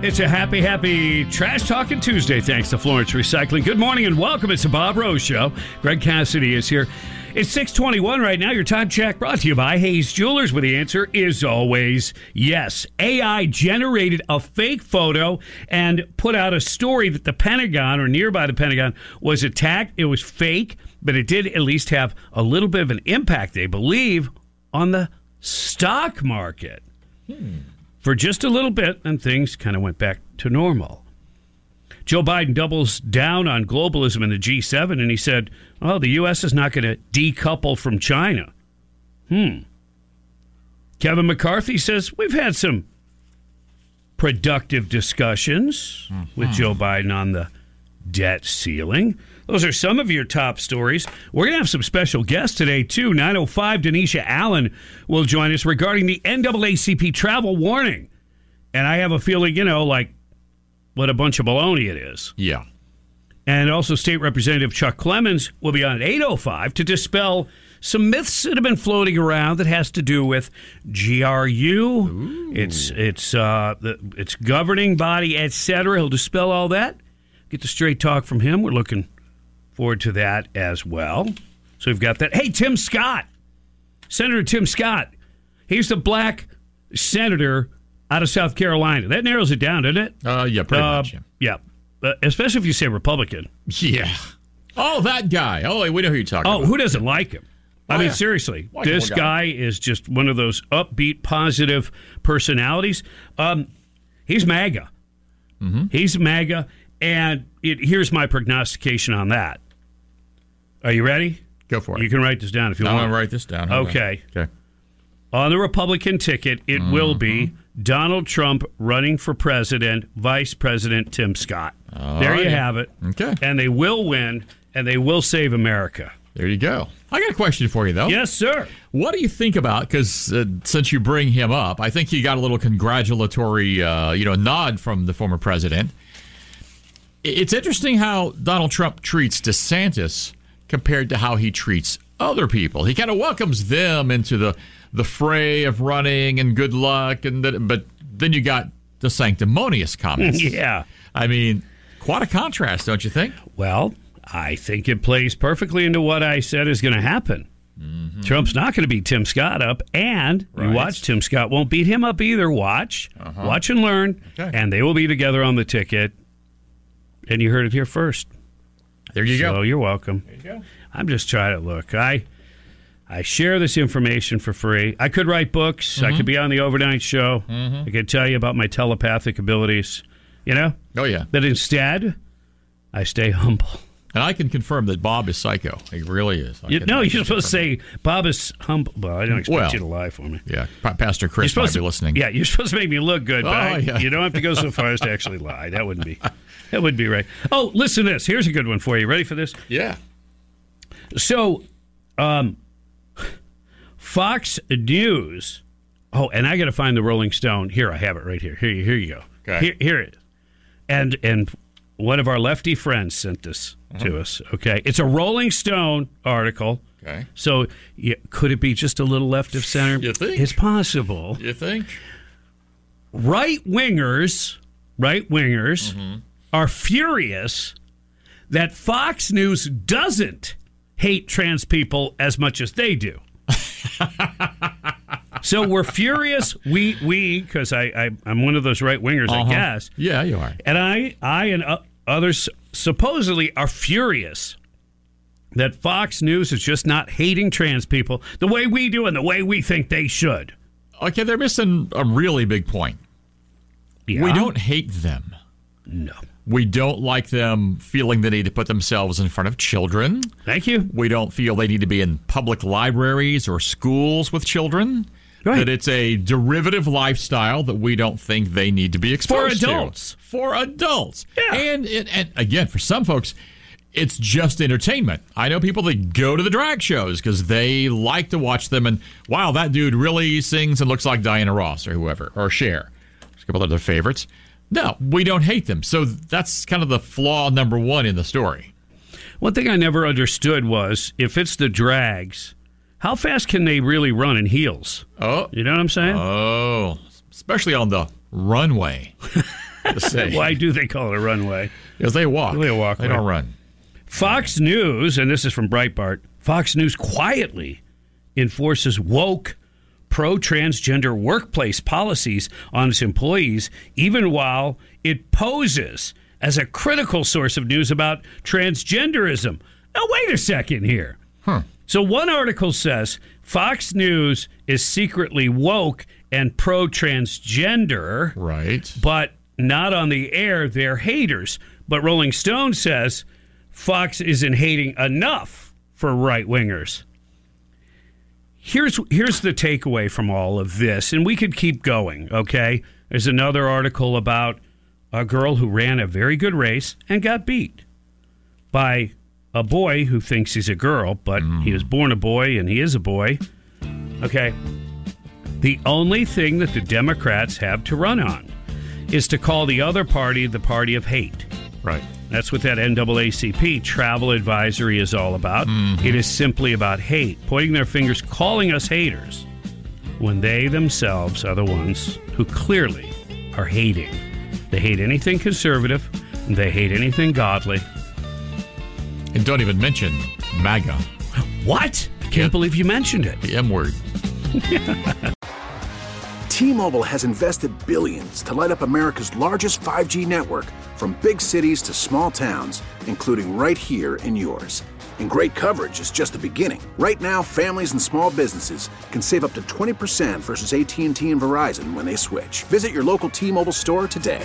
It's a happy, happy trash talking Tuesday. Thanks to Florence Recycling. Good morning and welcome. It's the Bob Rose Show. Greg Cassidy is here. It's 621 right now. Your time check brought to you by Hayes Jewelers, where the answer is always yes. AI generated a fake photo and put out a story that the Pentagon or nearby the Pentagon was attacked. It was fake, but it did at least have a little bit of an impact, they believe, on the stock market hmm. For just a little bit, and things kind of went back to normal. Joe Biden doubles down on globalism in the G7, and he said, "Oh, the U.S. is not going to decouple from China." Hmm. Kevin McCarthy says we've had some productive discussions with Joe Biden on the debt ceiling. Those are some of your top stories. We're going to have some special guests today, too. 905 Denisha Allen will join us regarding the NAACP travel warning. And I have a feeling, you know, like what a bunch of baloney it is. Yeah. And also, State Representative Chuck Clemons will be on at 805 to dispel some myths that have been floating around that has to do with GRU, its its uh, the, its governing body, etc. He'll dispel all that. Get the straight talk from him. We're looking forward to that as well. So we've got that. Hey, Tim Scott, Senator Tim Scott. He's the black senator out of South Carolina. That narrows it down, doesn't it? Uh, yeah, pretty Uh, much. Yeah. yeah. Uh, especially if you say Republican. yeah. Oh, that guy. Oh, we know who you're talking about. Oh, about. who doesn't like him? I Oh, mean, yeah. seriously, Likable this guy. guy is just one of those upbeat, positive personalities. Um, he's MAGA. Mm-hmm. He's MAGA, and it, here's my prognostication on that. Are you ready? Go for it. You can write this down if you I'm want. going to write this down. Okay. Okay. On the Republican ticket, it will be Mm-hmm. Donald Trump running for president, Vice President Tim Scott. there you have it. Okay. And they will win, and they will save America. There you go. I got a question for you, though. Yes, sir. What do you think about? Because uh, since you bring him up, I think he got a little congratulatory, uh, you know, nod from the former president. It's interesting how Donald Trump treats DeSantis compared to how he treats other people. He kind of welcomes them into the the fray of running and good luck, and that, but then you got the sanctimonious comments. Yeah. I mean, quite a contrast, don't you think? Well, I think it plays perfectly into what I said is going to happen. Mm-hmm. Trump's not going to beat Tim Scott up, and you Right. watch Tim Scott won't beat him up either. Watch, uh-huh. watch and learn, Okay. and they will be together on the ticket. And you heard it here first. There you so go. you're welcome. There you go. I'm just trying to look. I I share this information for free. I could write books. Mm-hmm. I could be on the overnight show. I could tell you about my telepathic abilities. You know, Oh yeah, but instead, I stay humble. And I can confirm that Bob is psycho. He really is. I You, no, you're supposed to say Bob is humble. Well, I don't expect Well, you to lie for me. Yeah, Pa- Pastor You're Chris might supposed be listening. Yeah, you're supposed to make me look good, but Oh, yeah. you don't have to go so far as to actually lie. That wouldn't be. That would be right. Oh, listen to this. Here's a good one for you. Ready for this? yeah. So, um, Fox News. Oh, and I got to find the Rolling Stone. Here, I have it right here. Here, you- here you go. Okay. Here, here it. And and one of our lefty friends sent this Uh-huh. to us. Okay, it's a Rolling Stone article. Okay. So, yeah, could it be just a little left of center? You think? It's possible. You think? Right wingers, right wingers Mm-hmm. are furious that Fox News doesn't hate trans people as much as they do. so we're furious. We we because I, I I'm one of those right wingers, I Uh-huh. guess. Yeah, you are. And I, I and uh, others supposedly are furious that Fox News is just not hating trans people the way we do and the way we think they should. Okay, they're missing a really big point. Yeah. We don't hate them. No. We don't like them feeling the need to put themselves in front of children. Thank you. We don't feel they need to be in public libraries or schools with children. Right. That it's a derivative lifestyle that we don't think they need to be exposed to. For adults. For adults. Yeah. And, and, and again, for some folks, it's just entertainment. I know people that go to the drag shows because they like to watch them and, wow, that dude really sings and looks like Diana Ross or whoever, or Cher. There's a couple other favorites. No, we don't hate them. So that's kind of the flaw number one in the story. One thing I never understood was if it's the drags, how fast can they really run in heels? Oh, You know what I'm saying? Oh, especially on the runway. Why do they call it a runway? Because they walk. They walk, They right. don't run. Fox News, and this is from Breitbart, Fox News quietly enforces woke pro transgender workplace policies on its employees, even while it poses as a critical source of news about transgenderism. Now, wait a second here. So, one article says Fox News is secretly woke and pro transgender Right. but not on the air. They're haters. But Rolling Stone says Fox isn't hating enough for right wingers. Here's here's the takeaway from all of this, and we could keep going. Okay, there's another article about a girl who ran a very good race and got beat by a boy who thinks he's a girl, but mm. he was born a boy and he is a boy. Okay, the only thing that the Democrats have to run on is to call the other party the party of hate. Right. That's what that NAACP travel advisory is all about. Mm-hmm. It is simply about hate, pointing their fingers, calling us haters, when they themselves are the ones who clearly are hating. They hate anything conservative, they hate anything godly. And don't even mention MAGA, What? I can't Yeah. believe you mentioned it. the M word. T-Mobile has invested billions to light up America's largest 5G network from big cities to small towns, including right here in yours. And great coverage is just the beginning. Right now, families and small businesses can save up to 20% versus AT&T and Verizon when they switch. Visit your local T-Mobile store today.